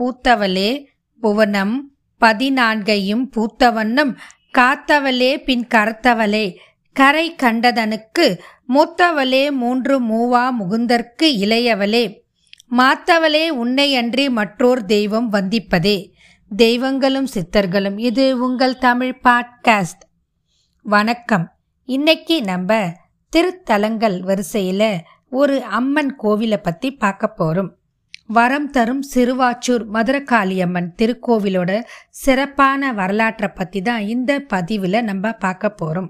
பூத்தவளே புவனம் பதினான்கையும் பூத்தவண்ணம் காத்தவளே பின் கரத்தவளே. கரை கண்டதனுக்கு மூத்தவளே மூன்று மூவா முகுந்தற்கு இளையவளே. மாத்தவளே உன்னையன்றி மற்றோர் தெய்வம் வந்திப்பதே. தெய்வங்களும் சித்தர்களும் இது உங்கள் தமிழ் பாட்காஸ்ட். வணக்கம். இன்னைக்கு நம்ம திருத்தலங்கள் வரிசையில் ஒரு அம்மன் கோவிலை பற்றி பார்க்க போகிறோம் வரம் தரும் சிறுவாச்சூர் மதுரகாளியம்மன் திருக்கோவிலோட சிறப்பான வரலாற்றை பற்றி தான் இந்த பதிவில் நம்ம பார்க்க போகிறோம்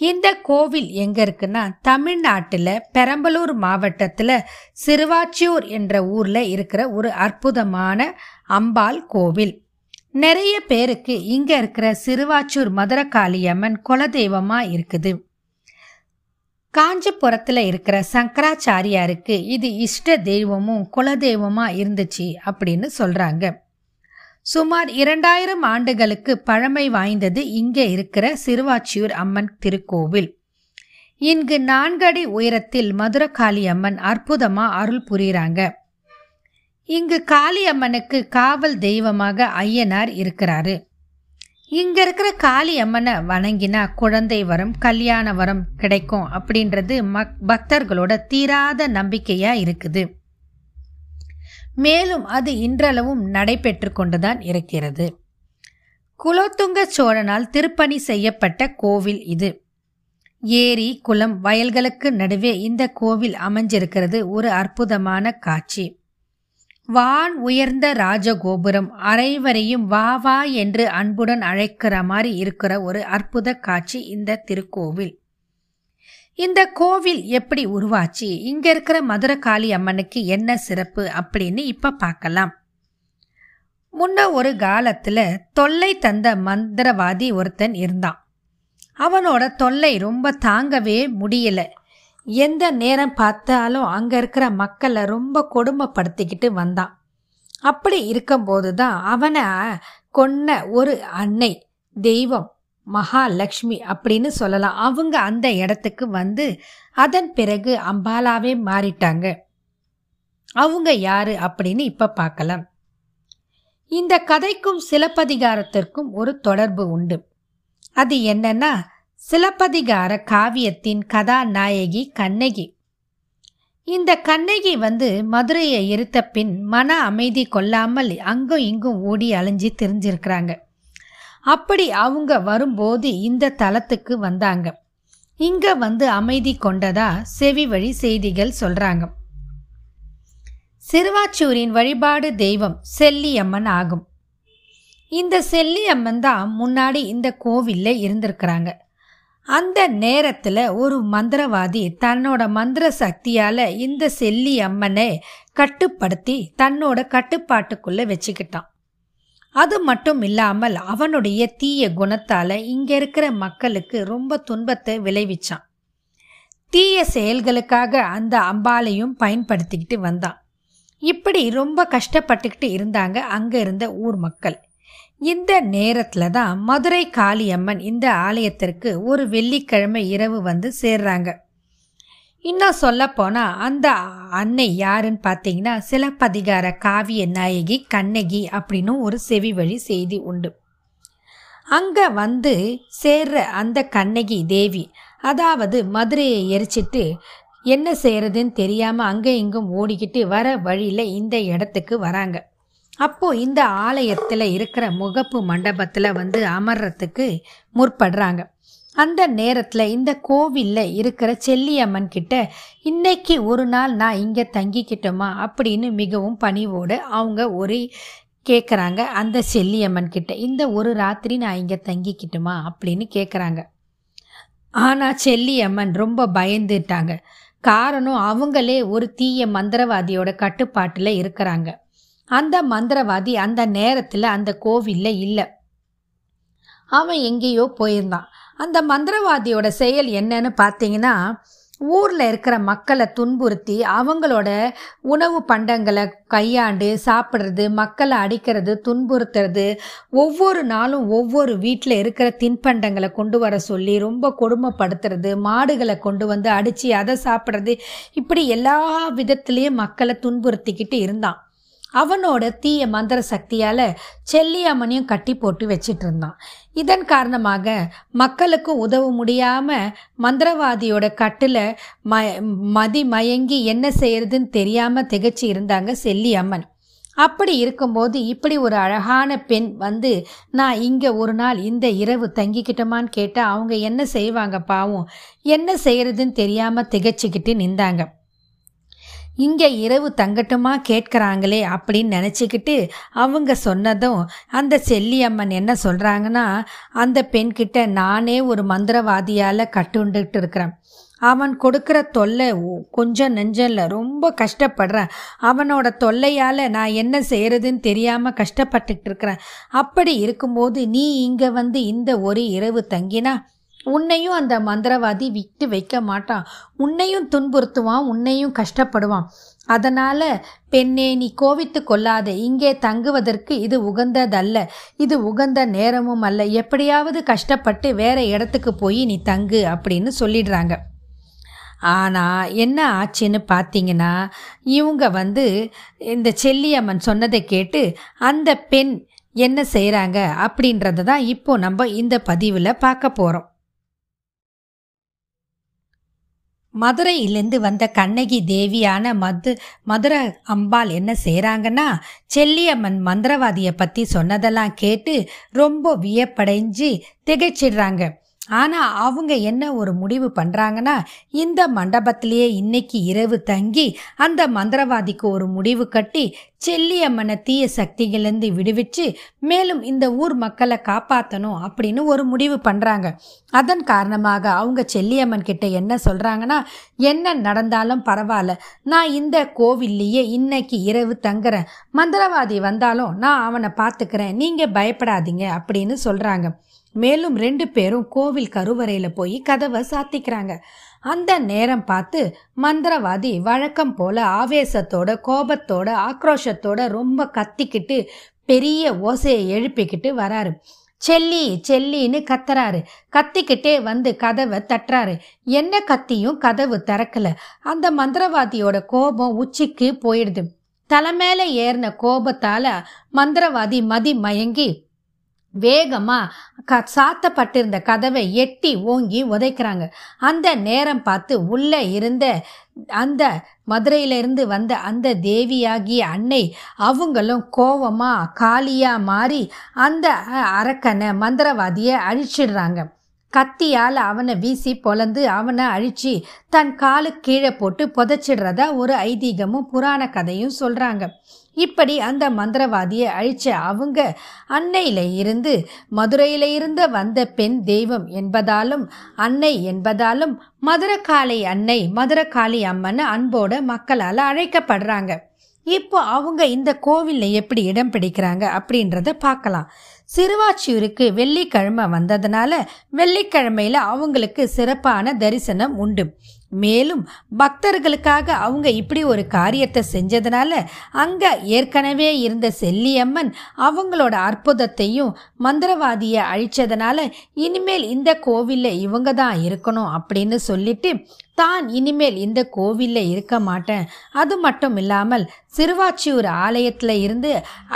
இந்த கோவில் எங்கே இருக்குன்னா தமிழ்நாட்டில் பெரம்பலூர் மாவட்டத்தில் சிறுவாச்சியூர் என்ற ஊரில் இருக்கிற ஒரு அற்புதமான அம்பாள் கோவில். நிறைய பேருக்கு இங்கே இருக்கிற சிறுவாச்சூர் மதுரகாளியம்மன் குலதெய்வமாக இருக்குது. காஞ்சிபுரத்தில் இருக்கிற சங்கராச்சாரியாருக்கு இது இஷ்ட தெய்வமும் குலதெய்வமாக இருந்துச்சு அப்படின்னு சொல்கிறாங்க சுமார் இரண்டாயிரம் ஆண்டுகளுக்கு பழமை வாய்ந்தது இங்கே இருக்கிற சிறுவாச்சியூர் அம்மன் திருக்கோவில். இங்கு நான்கடி உயரத்தில் மதுரகாளி அம்மன் அற்புதமா அருள் புரியுறாங்க. இங்கு காளியம்மனுக்கு காவல் தெய்வமாக ஐயனார் இருக்கிறாரு. இங்க இருக்கிற காளி அம்மனை வணங்கினா குழந்தை வரம் கல்யாண வரம் கிடைக்கும் அப்படின்றது மக் பக்தர்களோட தீராத நம்பிக்கையா இருக்குது. மேலும் அது இன்றளவும் நடைபெற்று கொண்டுதான் இருக்கிறது. குலோத்துங்க சோழனால் திருப்பணி செய்யப்பட்ட கோவில் இது. ஏரி குளம் வயல்களுக்கு நடுவே இந்த கோவில் அமைஞ்சிருக்கிறது ஒரு அற்புதமான காட்சி. வான் உயர்ந்த ராஜகோபுரம் அனைவரையும் வா வா என்று அன்புடன் அழைக்கிற மாதிரி இருக்கிற ஒரு அற்புத காட்சி இந்த திருக்கோவில். இந்த கோவில் எப்படி உருவாச்சு? இங்க இருக்கிற மதுரகாளி அம்மனுக்கு என்ன சிறப்பு அப்படின்னு இப்ப பார்க்கலாம். முன்ன ஒரு காலத்துல தொல்லை தந்த மந்திரவாதி ஒருத்தன் இருந்தான். அவனோட தொல்லை ரொம்ப தாங்கவே முடியல. எந்த நேரம் பார்த்தாலும் அங்கே இருக்கிற மக்களை ரொம்ப கொடுமைப்படுத்திக்கிட்டு வந்தான். அப்படி இருக்கும்போது தான் அவனை கொன்ன ஒரு அன்னை தெய்வம் மகாலட்சுமி அப்படின்னு சொல்லலாம். அவங்க அந்த இடத்துக்கு வந்து அதன் பிறகு அம்பாலாவே மாறிட்டாங்க. அவங்க யாரு அப்படின்னு இப்ப பார்க்கலாம். இந்த கதைக்கும் சிலப்பதிகாரத்திற்கும் ஒரு தொடர்பு உண்டு. அது என்னன்னா சிலப்பதிகார காவியத்தின் கதாநாயகி கண்ணகி. இந்த கண்ணகி வந்து மதுரையை இருத்த பின் மன அமைதி கொள்ளாமல் அங்கும் இங்கும் ஓடி அலைஞ்சி திரிஞ்சிருக்கிறாங்க. அப்படி அவங்க வரும்போது இந்த தலத்துக்கு வந்தாங்க. இங்க வந்து அமைதி கொண்டதா செவி வழி செய்திகள் சொல்றாங்க. சிறுவாச்சூரின் வழிபாடு தெய்வம் செல்லியம்மன் ஆகும். இந்த செல்லியம்மன் தான் முன்னாடி இந்த கோவில்ல இருந்திருக்கிறாங்க. அந்த நேரத்தில் ஒரு மந்திரவாதி தன்னோட மந்திர சக்தியால் இந்த செல்லி அம்மனை கட்டுப்படுத்தி தன்னோட கட்டுப்பாட்டுக்குள்ளே வச்சுக்கிட்டான். அது மட்டும் இல்லாமல் அவனுடைய தீய குணத்தால் இங்கே இருக்கிற மக்களுக்கு ரொம்ப துன்பத்தை விளைவிச்சான். தீய செயல்களுக்காக அந்த அம்பாலையும் பயன்படுத்திக்கிட்டு வந்தான். இப்படி ரொம்ப கஷ்டப்பட்டுக்கிட்டு இருந்தாங்க அங்கே இருந்த ஊர் மக்கள். இந்த நேரத்தில் தான் மதுரை காளியம்மன் இந்த ஆலயத்திற்கு ஒரு வெள்ளிக்கிழமை இரவு வந்து சேர்றாங்க. இன்னும் சொல்லப்போனால் அந்த அன்னை யாருன்னு பார்த்தீங்கன்னா சிலப்பதிகார காவிய நாயகி கண்ணகி அப்படின்னு ஒரு செவி வழி செய்தி உண்டு. அங்கே வந்து சேர்ற அந்த கண்ணகி தேவி அதாவது மதுரையை எரிச்சிட்டு என்ன செய்யறதுன்னு தெரியாமல் அங்கே இங்கும் ஓடிக்கிட்டு வர வழியில் இந்த இடத்துக்கு வராங்க. அப்போ இந்த ஆலயத்தில் இருக்கிற முகப்பு மண்டபத்தில் வந்து அமர்றதுக்கு முற்படுறாங்க. அந்த நேரத்தில் இந்த கோவிலில் இருக்கிற செல்லியம்மன் கிட்ட இன்னைக்கு ஒரு நாள் நான் இங்கே தங்கிக்கிட்டோமா? அப்படின்னு மிகவும் பணிவோடு அவங்க ஒரு கேட்குறாங்க அந்த செல்லியம்மன் கிட்ட. இந்த ஒரு ராத்திரி நான் இங்கே தங்கிக்கிட்டுமா? அப்படின்னு கேட்குறாங்க ஆனால் செல்லியம்மன் ரொம்ப பயந்துட்டாங்க. காரணம் அவங்களே ஒரு தீய மந்திரவாதியோட கட்டுப்பாட்டில் இருக்கிறாங்க. அந்த மந்திரவாதி அந்த நேரத்தில் அந்த கோவிலில் இல்லை. அவன் எங்கேயோ போயிருந்தான். அந்த மந்திரவாதியோட செயல் என்னன்னு பார்த்தீங்கன்னா ஊரில் இருக்கிற மக்களை துன்புறுத்தி அவங்களோட உணவு பண்டங்களை கையாண்டு சாப்பிட்றது மக்களை அடிக்கிறது துன்புறுத்துறது ஒவ்வொரு நாளும் ஒவ்வொரு வீட்டில் இருக்கிற தின்பண்டங்களை கொண்டு வர சொல்லி ரொம்ப கொடுமைப்படுத்துறது மாடுகளை கொண்டு வந்து அடித்து அதை சாப்பிட்றது இப்படி எல்லா விதத்துலேயும் மக்களை துன்புறுத்திக்கிட்டு இருந்தான். அவனோட தீய மந்திர சக்தியால் செல்லியம்மனையும் கட்டி போட்டு வச்சிட்டு இருந்தான் இதன் காரணமாக மக்களுக்கு உதவ முடியாமல் மந்திரவாதியோட கட்டில் ம மதி மயங்கி என்ன செய்யறதுன்னு தெரியாமல் திகச்சு இருந்தாங்க செல்லியம்மன். அப்படி இருக்கும்போது இப்படி ஒரு அழகான பெண் வந்து நான் இங்கே ஒரு நாள் இந்த இரவு தங்கிக்கிட்டோமான்னு கேட்டால் அவங்க என்ன செய்வாங்க பாவம்? என்ன செய்யறதுன்னு தெரியாமல் திகச்சிக்கிட்டு நின்றாங்க இங்கே இரவு தங்கட்டுமா கேட்குறாங்களே அப்படின்னு நினச்சிக்கிட்டு அவங்க சொன்னதும் அந்த செல்லியம்மன் என்ன சொல்கிறாங்கன்னா அந்த பெண்கிட்ட நானே ஒரு மந்திரவாதியால் கட்டுண்டுட்டு இருக்கிறேன். அவன் கொடுக்குற தொல்லை கொஞ்சம் நெஞ்சல்ல ரொம்ப கஷ்டப்படுறேன். அவனோட தொல்லையால் நான் என்ன செய்கிறதுன்னு தெரியாமல் கஷ்டப்பட்டுட்டு இருக்கிறேன். அப்படி இருக்கும்போது நீ இங்கே வந்து இந்த ஒரு இரவு தங்கினா உன்னையும் அந்த மந்திரவாதி விட்டு வைக்க மாட்டான். உன்னையும் துன்புறுத்துவான் உன்னையும் கஷ்டப்படுவான். அதனால பெண்ணே நீ கோவித்து கொள்ளாத. இங்கே தங்குவதற்கு இது உகந்ததல்ல. இது உகந்த நேரமும் அல்ல. எப்படியாவது கஷ்டப்பட்டு வேற இடத்துக்கு போய் நீ தங்கு அப்படின்னு சொல்லிடுறாங்க. ஆனால் என்ன ஆச்சுன்னு பார்த்தீங்கன்னா இவங்க வந்து இந்த செல்லியம்மன் சொன்னதை கேட்டு அந்த பெண் என்ன செய்கிறாங்க அப்படின்றத தான் இப்போ நம்ம இந்த பதிவில் பார்க்க போகிறோம் மதுரையிலேருந்து வந்த கண்ணகி தேவியான மது மதுரை அம்பாள் என்ன செய்கிறாங்கன்னா செல்லியம்மன் மந்திரவாதியை பற்றி சொன்னதெல்லாம் கேட்டு ரொம்ப வியப்படைஞ்சு திகைச்சிடுறாங்க. ஆனால் அவங்க என்ன ஒரு முடிவு பண்ணுறாங்கன்னா இந்த மண்டபத்திலேயே இன்னைக்கு இரவு தங்கி அந்த மந்திரவாதிக்கு ஒரு முடிவு கட்டி செல்லியம்மனை தீய சக்திகளிலிருந்து விடுவிச்சு மேலும் இந்த ஊர் மக்களை காப்பாற்றணும் அப்படின்னு ஒரு முடிவு பண்ணுறாங்க அதன் காரணமாக அவங்க செல்லியம்மன் கிட்ட என்ன சொல்கிறாங்கன்னா என்ன நடந்தாலும் பரவாயில்ல. நான் இந்த கோவில்லையே இன்னைக்கு இரவு தங்குறேன். மந்திரவாதி வந்தாலும் நான் அவனை பார்த்துக்கிறேன். நீங்கள் பயப்படாதீங்க அப்படின்னு சொல்கிறாங்க மேலும் ரெண்டு பேரும் கோவில் கருவறையில் போய் கதவை சாத்திக்கிறாங்க. அந்த நேரம் பார்த்து மந்திரவாதி வழக்கம் போல ஆவேசத்தோட கோபத்தோட ஆக்ரோஷத்தோட ரொம்ப கத்திக்கிட்டு பெரிய ஓசையை எழுப்பிக்கிட்டு வராரு. செல்லி செல்லின்னு கத்துறாரு. கத்திக்கிட்டே வந்து கதவை தட்டுறாரு. என்ன கத்தியும் கதவு திறக்கல. அந்த மந்திரவாதியோட கோபம் உச்சிக்கு போயிடுது. தலைமையில ஏறின கோபத்தால மந்திரவாதி மதி மயங்கி வேகமா க சாத்தப்பட்டிருந்த கதவை எட்டி ஓங்கி உதைக்கிறாங்க. அந்த நேரம் பார்த்து உள்ளே இருந்த அந்த மதுரையிலிருந்து வந்த அந்த தேவியாகிய அன்னை அவங்களும் கோவமா காளியா மாறி அந்த அரக்கனை மந்திரவாதியை அழிச்சிடுறாங்க. கத்தியால் அவனை வீசி பொலந்து அவனை அழிச்சு தன் காலு கீழே போட்டு புதைச்சிடுறதா ஒரு ஐதீகமும் புராண கதையும் சொல்கிறாங்க இப்படி அந்த மந்திரவாதியை அழிச்ச அவங்க அன்னையில இருந்து மதுரையில இருந்து வந்த பெண் தெய்வம் என்பதாலும் அன்னை என்பதாலும் மதுரக்காளி அன்னை மதுரக்காளி அம்மன் அன்போட மக்களால் அழைக்கப்படுறாங்க. இப்போ அவங்க இந்த கோவிலில் எப்படி இடம் பிடிக்கிறாங்க அப்படின்றத பார்க்கலாம். சிறுவாச்சியூருக்கு வெள்ளிக்கிழமை வந்ததுனால வெள்ளிக்கிழமையில அவங்களுக்கு சிறப்பான தரிசனம் உண்டு. மேலும் பக்தர்களுக்காக அவங்க இப்படி ஒரு காரியத்தை செஞ்சதுனால அங்க ஏற்கனவே இருந்த செல்லியம்மன் அவங்களோட அற்புதத்தையும் மந்திரவாதியை அழிச்சதுனால இனிமேல் இந்த கோவிலில் இவங்க தான் இருக்கணும் அப்படின்னு சொல்லிட்டு தான் இனிமேல் இந்த கோவிலில் இருக்க மாட்டேன். அது மட்டும் இல்லாமல் சிறுவாச்சியூர் ஆலயத்தில் இருந்து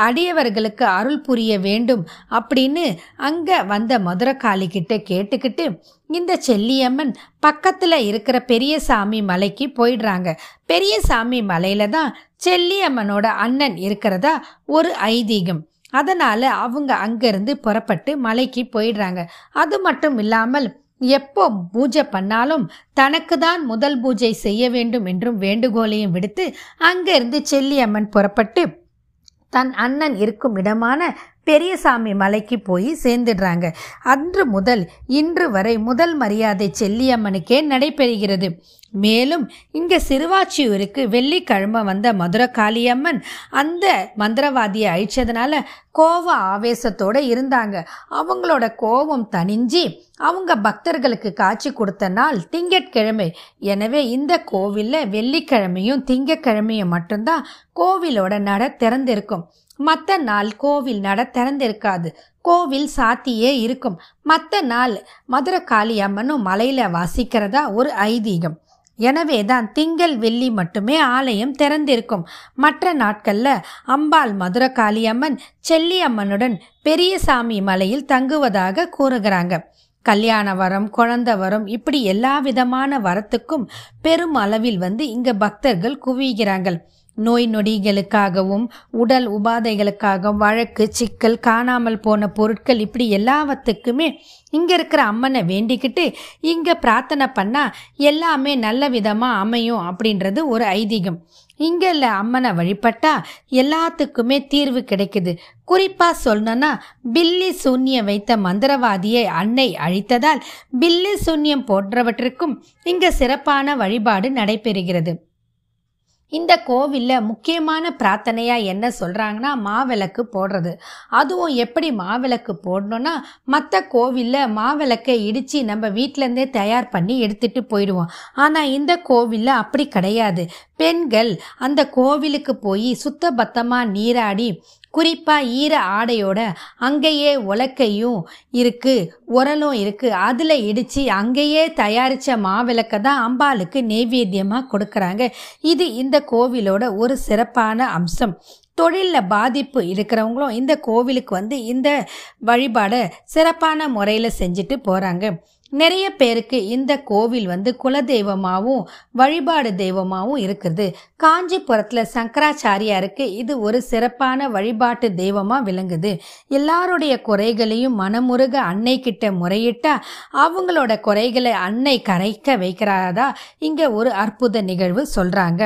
அடியவர்களுக்கு அருள் புரிய வேண்டும் அப்படின்னு அங்கே வந்த மதுரக்காளி கிட்ட கேட்டுக்கிட்டு இந்த செல்லியம்மன் பக்கத்தில் இருக்கிற பெரியசாமி மலைக்கு போயிடுறாங்க. பெரியசாமி மலையில தான் செல்லியம்மனோட அண்ணன் இருக்கிறதா ஒரு ஐதீகம். அதனால அவங்க அங்கேருந்து புறப்பட்டு மலைக்கு போயிடுறாங்க. அது மட்டும் இல்லாமல் எப்போ பூஜை பண்ணாலும் தனக்கு தான் முதல் பூஜை செய்ய வேண்டும் என்றும் வேண்டுகோளையும் விடுத்து அங்கிருந்து செல்லியம்மன் புறப்பட்டு தன் அண்ணன் இருக்கும் இடமான பெரியசாமி மலைக்கு போய் சேர்ந்துடுறாங்க. அன்று முதல் இன்று வரை முதல் மரியாதை செல்லியம்மனுக்கே நடைபெறுகிறது. மேலும் இங்க சிறுவாச்சியூருக்கு வெள்ளிக்கிழமை வந்த மதுரை காளியம்மன் அந்த மந்திரவாதியை அழிச்சதுனால கோவ ஆவேசத்தோட இருந்தாங்க. அவங்களோட கோபம் தணிஞ்சு அவங்க பக்தர்களுக்கு காட்சி கொடுத்த நாள் திங்கட்கிழமை. எனவே இந்த கோவிலில் வெள்ளிக்கிழமையும் திங்கட்கிழமையும் மட்டும்தான் கோவிலோட நட திறந்திருக்கும். மற்ற நாள் கோவில் நட திறந்திருக்காது. கோவில் சாத்தியே இருக்கும். மற்ற நாள் மதுரை காளி அம்மனும் மலையில வாசிக்கிறதா ஒரு ஐதீகம். எனவே தான் திங்கள் வெள்ளி மட்டுமே ஆலயம் திறந்திருக்கும். மற்ற நாட்கள்ல அம்பாள் மதுரகாளியம்மன் செல்லியம்மனுடன் பெரியசாமி மலையில் தங்குவதாக கூறுகிறாங்க. கல்யாண வரம் குழந்த வரம் இப்படி எல்லா விதமான வரத்துக்கும் பெரும் அளவில் வந்து இங்க பக்தர்கள் குவிகிறாங்கள் நோய் நொடிகளுக்காகவும் உடல் உபாதைகளுக்காகவும் வழக்கு சிக்கல் காணாமல் போன பொருட்கள் இப்படி எல்லாவத்துக்குமே இங்கே இருக்கிற அம்மனை வேண்டிக்கிட்டு இங்கே பிரார்த்தனை பண்ணால் எல்லாமே நல்ல விதமாக அமையும் அப்படின்றது ஒரு ஐதீகம். இங்கே இல்லை அம்மனை வழிபட்டா எல்லாத்துக்குமே தீர்வு கிடைக்குது. குறிப்பாக சொல்லணும்னா பில்லி சூன்யம் வைத்த மந்திரவாதியை அன்னை அழித்ததால் பில்லி சூன்யம் போன்றவற்றிற்கும் இங்கே சிறப்பான வழிபாடு நடைபெறுகிறது. இந்த கோவிலில் முக்கியமான பிரார்த்தனையாக என்ன சொல்கிறாங்கன்னா மாவிளக்கு போடுறது. அதுவும் எப்படி மாவிளக்கு போடணும்னா மற்ற கோவிலில் மாவிளக்கை இடித்து நம்ம வீட்டிலேருந்தே தயார் பண்ணி எடுத்துகிட்டு போயிடுவோம். ஆனால் இந்த கோவிலில் அப்படி கிடையாது. பெண்கள் அந்த கோவிலுக்கு போய் சுத்தபத்தமாக நீராடி குறிப்பாக ஈர ஆடையோட அங்கேயே உலக்கையும் இருக்குது உரலும் இருக்குது அதில் இடித்து அங்கேயே தயாரித்த மாவிளக்கை தான் அம்பாளுக்கு நெய்வேத்தியமாக கொடுக்குறாங்க. இது இந்த கோவிலோட ஒரு சிறப்பான அம்சம். தொழிலில் பாதிப்பு இருக்கிறவங்களும் இந்த கோவிலுக்கு வந்து இந்த வழிபாடை சிறப்பான முறையில் செஞ்சுட்டு போகிறாங்க நிறைய பேருக்கு இந்த கோவில் வந்து குலதெய்வமாகவும் வழிபாடு தெய்வமாகவும் இருக்குது. காஞ்சிபுரத்தில் சங்கராச்சாரியாருக்கு இது ஒரு சிறப்பான வழிபாட்டு தெய்வமாக விளங்குது. எல்லாருடைய குறைகளையும் மனமுருக அன்னை கிட்ட முறையிட்டா அவங்களோட குறைகளை அன்னை கரைக்க வைக்கிறாதா இங்கே ஒரு அற்புத நிகழ்வு சொல்கிறாங்க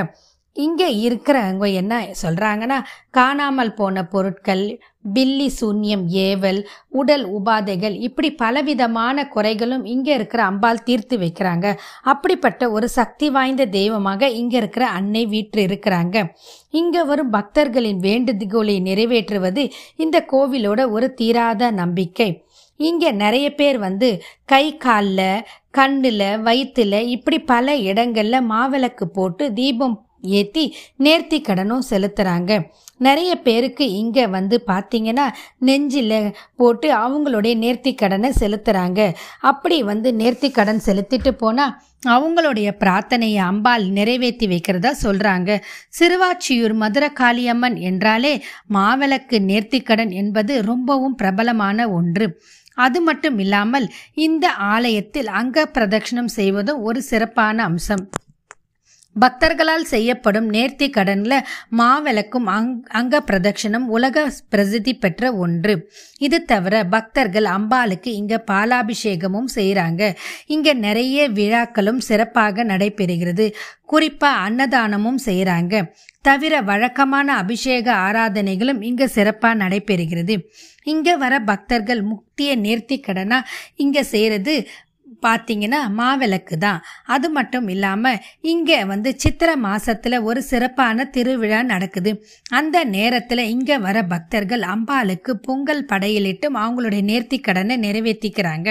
இங்கே இருக்கிறவங்க என்ன சொல்கிறாங்கன்னா காணாமல் போன பொருட்கள் பில்லி சூன்யம் ஏவல் உடல் உபாதைகள் இப்படி பலவிதமான குறைகளும் இங்கே இருக்கிற அம்பாள் தீர்த்து வைக்கிறாங்க. அப்படிப்பட்ட ஒரு சக்தி வாய்ந்த தெய்வமாக இங்கே இருக்கிற அன்னை வீற்று இருக்கிறாங்க. இங்கே வரும் பக்தர்களின் வேண்டுகோளை நிறைவேற்றுவது இந்த கோவிலோட ஒரு தீராத நம்பிக்கை. இங்கே நிறைய பேர் வந்து கை காலில் கண்ணில் வயிற்றுல இப்படி பல இடங்களில் மாவிளக்கு போட்டு தீபம் ஏற்றி நேர்த்தி கடனும் செலுத்துகிறாங்க நிறைய பேருக்கு இங்கே வந்து பார்த்தீங்கன்னா நெஞ்சில் போட்டு அவங்களுடைய நேர்த்தி கடனை செலுத்துகிறாங்க அப்படி வந்து நேர்த்தி கடன் செலுத்திட்டு போனால் அவங்களுடைய பிரார்த்தனையை அம்பாள் நிறைவேற்றி வைக்கிறதா சொல்கிறாங்க சிறுவாச்சியூர் மதுர காளியம்மன் என்றாலே மாவிளக்கு நேர்த்திக்கடன் என்பது ரொம்பவும் பிரபலமான ஒன்று. அது மட்டும் இல்லாமல் இந்த ஆலயத்தில் அங்க பிரதட்சணம் செய்வதும் ஒரு சிறப்பான அம்சம். பக்தர்களால் செய்யப்படும் நேர்த்தி கடனில் மாவிளக்கும் அங் அங்க பிரதட்சணம் உலக பிரசித்தி பெற்ற ஒன்று. இது தவிர பக்தர்கள் அம்பாளுக்கு இங்க பாலாபிஷேகமும் செய்கிறாங்க இங்க நிறைய விழாக்களும் சிறப்பாக நடைபெறுகிறது. குறிப்பா அன்னதானமும் செய்கிறாங்க தவிர வழக்கமான அபிஷேக ஆராதனைகளும் இங்க சிறப்பாக நடைபெறுகிறது. இங்க வர பக்தர்கள் முக்திய நேர்த்தி கடனா இங்க செய்யறது பார்த்தீங்கன்னா மாவிளக்கு தான். அது மட்டும் இல்லாமல் இங்கே வந்து சித்திர மாதத்தில் ஒரு சிறப்பான திருவிழா நடக்குது. அந்த நேரத்தில் இங்கே வர பக்தர்கள் அம்பாளுக்கு பொங்கல் படையலிட்டும் அவங்களுடைய நேர்த்தி கடனை நிறைவேற்றிக்கிறாங்க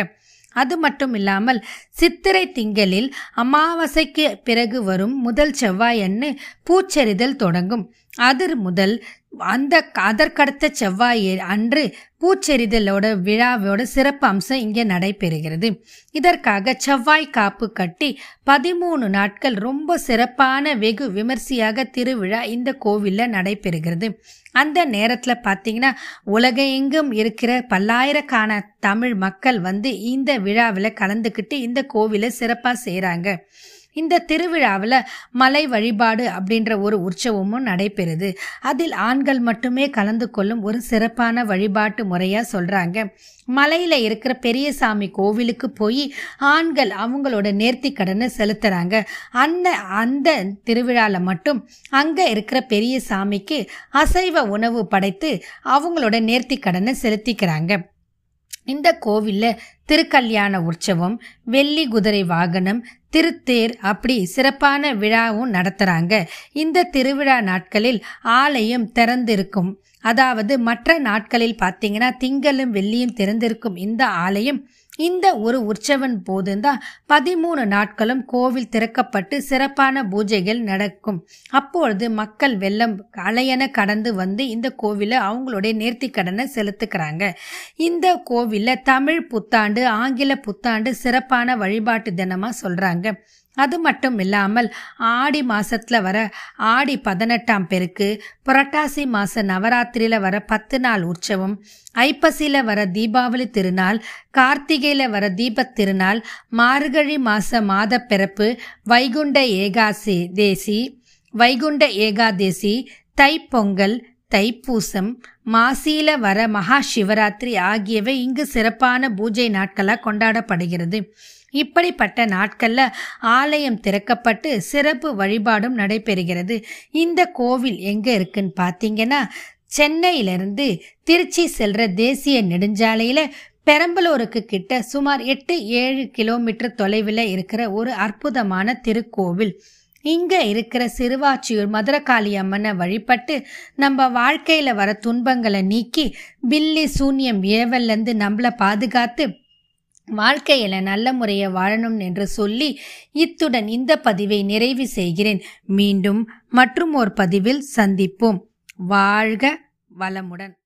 அது மட்டும் இல்லாமல் சித்திரை திங்களில் அமாவாசைக்கு பிறகு வரும் முதல் செவ்வாயன்னு பூச்செறிதல் தொடங்கும். அது முதல் அந்த அதற்கடுத்த செவ்வாய் அன்று பூச்செறிதலோட விழாவோட சிறப்பு அம்சம் இங்கே நடைபெறுகிறது. இதற்காக செவ்வாய் காப்பு கட்டி பதிமூணு நாட்கள் ரொம்ப சிறப்பான வெகு விமர்சையாக திருவிழா இந்த கோவிலில் நடைபெறுகிறது. அந்த நேரத்தில் பார்த்தீங்கன்னா உலகெங்கும் இருக்கிற பல்லாயிரக்கான தமிழ் மக்கள் வந்து இந்த விழாவில் கலந்துக்கிட்டு இந்த கோவிலை சிறப்பாக செய்கிறாங்க இந்த திருவிழாவில் மலை வழிபாடு அப்படின்ற ஒரு உற்சவமும் நடைபெறுது. அதில் ஆண்கள் மட்டுமே கலந்து கொள்ளும் ஒரு சிறப்பான வழிபாட்டு முறையாக சொல்கிறாங்க மலையில் இருக்கிற பெரியசாமி கோவிலுக்கு போய் ஆண்கள் அவங்களோட நேர்த்தி கடனை செலுத்துகிறாங்க அந்த அந்த திருவிழாவில் மட்டும் அங்கே இருக்கிற பெரிய சாமிக்கு அசைவ உணவு படைத்து அவங்களோட நேர்த்தி கடனை செலுத்திக்கிறாங்க. இந்த கோவிலில் திருக்கல்யாண உற்சவம் வெள்ளி குதிரை வாகனம் திருத்தேர் அப்படி சிறப்பான விழாவும் நடத்துகிறாங்க இந்த திருவிழா நாட்களில் ஆலயம் திறந்திருக்கும். அதாவது மற்ற நாட்களில் பார்த்தீங்கன்னா திங்களும் வெள்ளியும் திறந்திருக்கும் இந்த ஆலயம் இந்த ஒரு உற்சவன் போதுதான் பதிமூணு நாட்களும் கோவில் திறக்கப்பட்டு சிறப்பான பூஜைகள் நடக்கும். அப்பொழுது மக்கள் வெள்ளம் அலையென கடந்து வந்து இந்த கோவிலை அவங்களுடைய நேர்த்தி கடனை செலுத்துக்கிறாங்க இந்த கோவிலில் தமிழ் புத்தாண்டு ஆங்கில புத்தாண்டு சிறப்பான வழிபாட்டு தினமாக சொல்கிறாங்க அது மட்டும் இல்லாமல் ஆடி மாசத்துல வர ஆடி பதினெட்டாம் பெருக்கு புரட்டாசி மாச நவராத்திரியில வர பத்து நாள் உற்சவம் ஐப்பசியில வர தீபாவளி திருநாள் கார்த்திகையில வர தீபத் திருநாள் மார்கழி மாச மாத பிறப்பு வைகுண்ட ஏகாசி தேசி வைகுண்ட ஏகாதேசி தைப்பொங்கல் தைப்பூசம் மாசியில வர மகா சிவராத்திரி ஆகியவை இங்கு சிறப்பான பூஜை நாட்களாக கொண்டாடப்படுகிறது. இப்படிப்பட்ட நாட்கள்ல ஆலயம் திறக்கப்பட்டு சிறப்பு வழிபாடும் நடைபெறுகிறது. இந்த கோவில் எங்க இருக்குன்னு பார்த்தீங்கன்னா சென்னையிலிருந்து திருச்சி செல்ற தேசிய நெடுஞ்சாலையில பெரம்பலூருக்கு கிட்ட சுமார் எட்டு ஏழு கிலோமீட்டர் தொலைவில் இருக்கிற ஒரு அற்புதமான திருக்கோவில். இங்கே இருக்கிற சிறுவாச்சியூர் மதுரகாளி அம்மனை வழிபட்டு நம்ம வாழ்க்கையில் வர துன்பங்களை நீக்கி பில்லி சூன்யம் ஏவல்லேருந்து நம்மளை பாதுகாத்து வாழ்க்கையில நல்ல முறையை வாழணும் என்று சொல்லி இத்துடன் இந்த பதிவை நிறைவு செய்கிறேன். மீண்டும் மற்றும் ஒரு பதிவில் சந்திப்போம். வாழ்க வளமுடன்.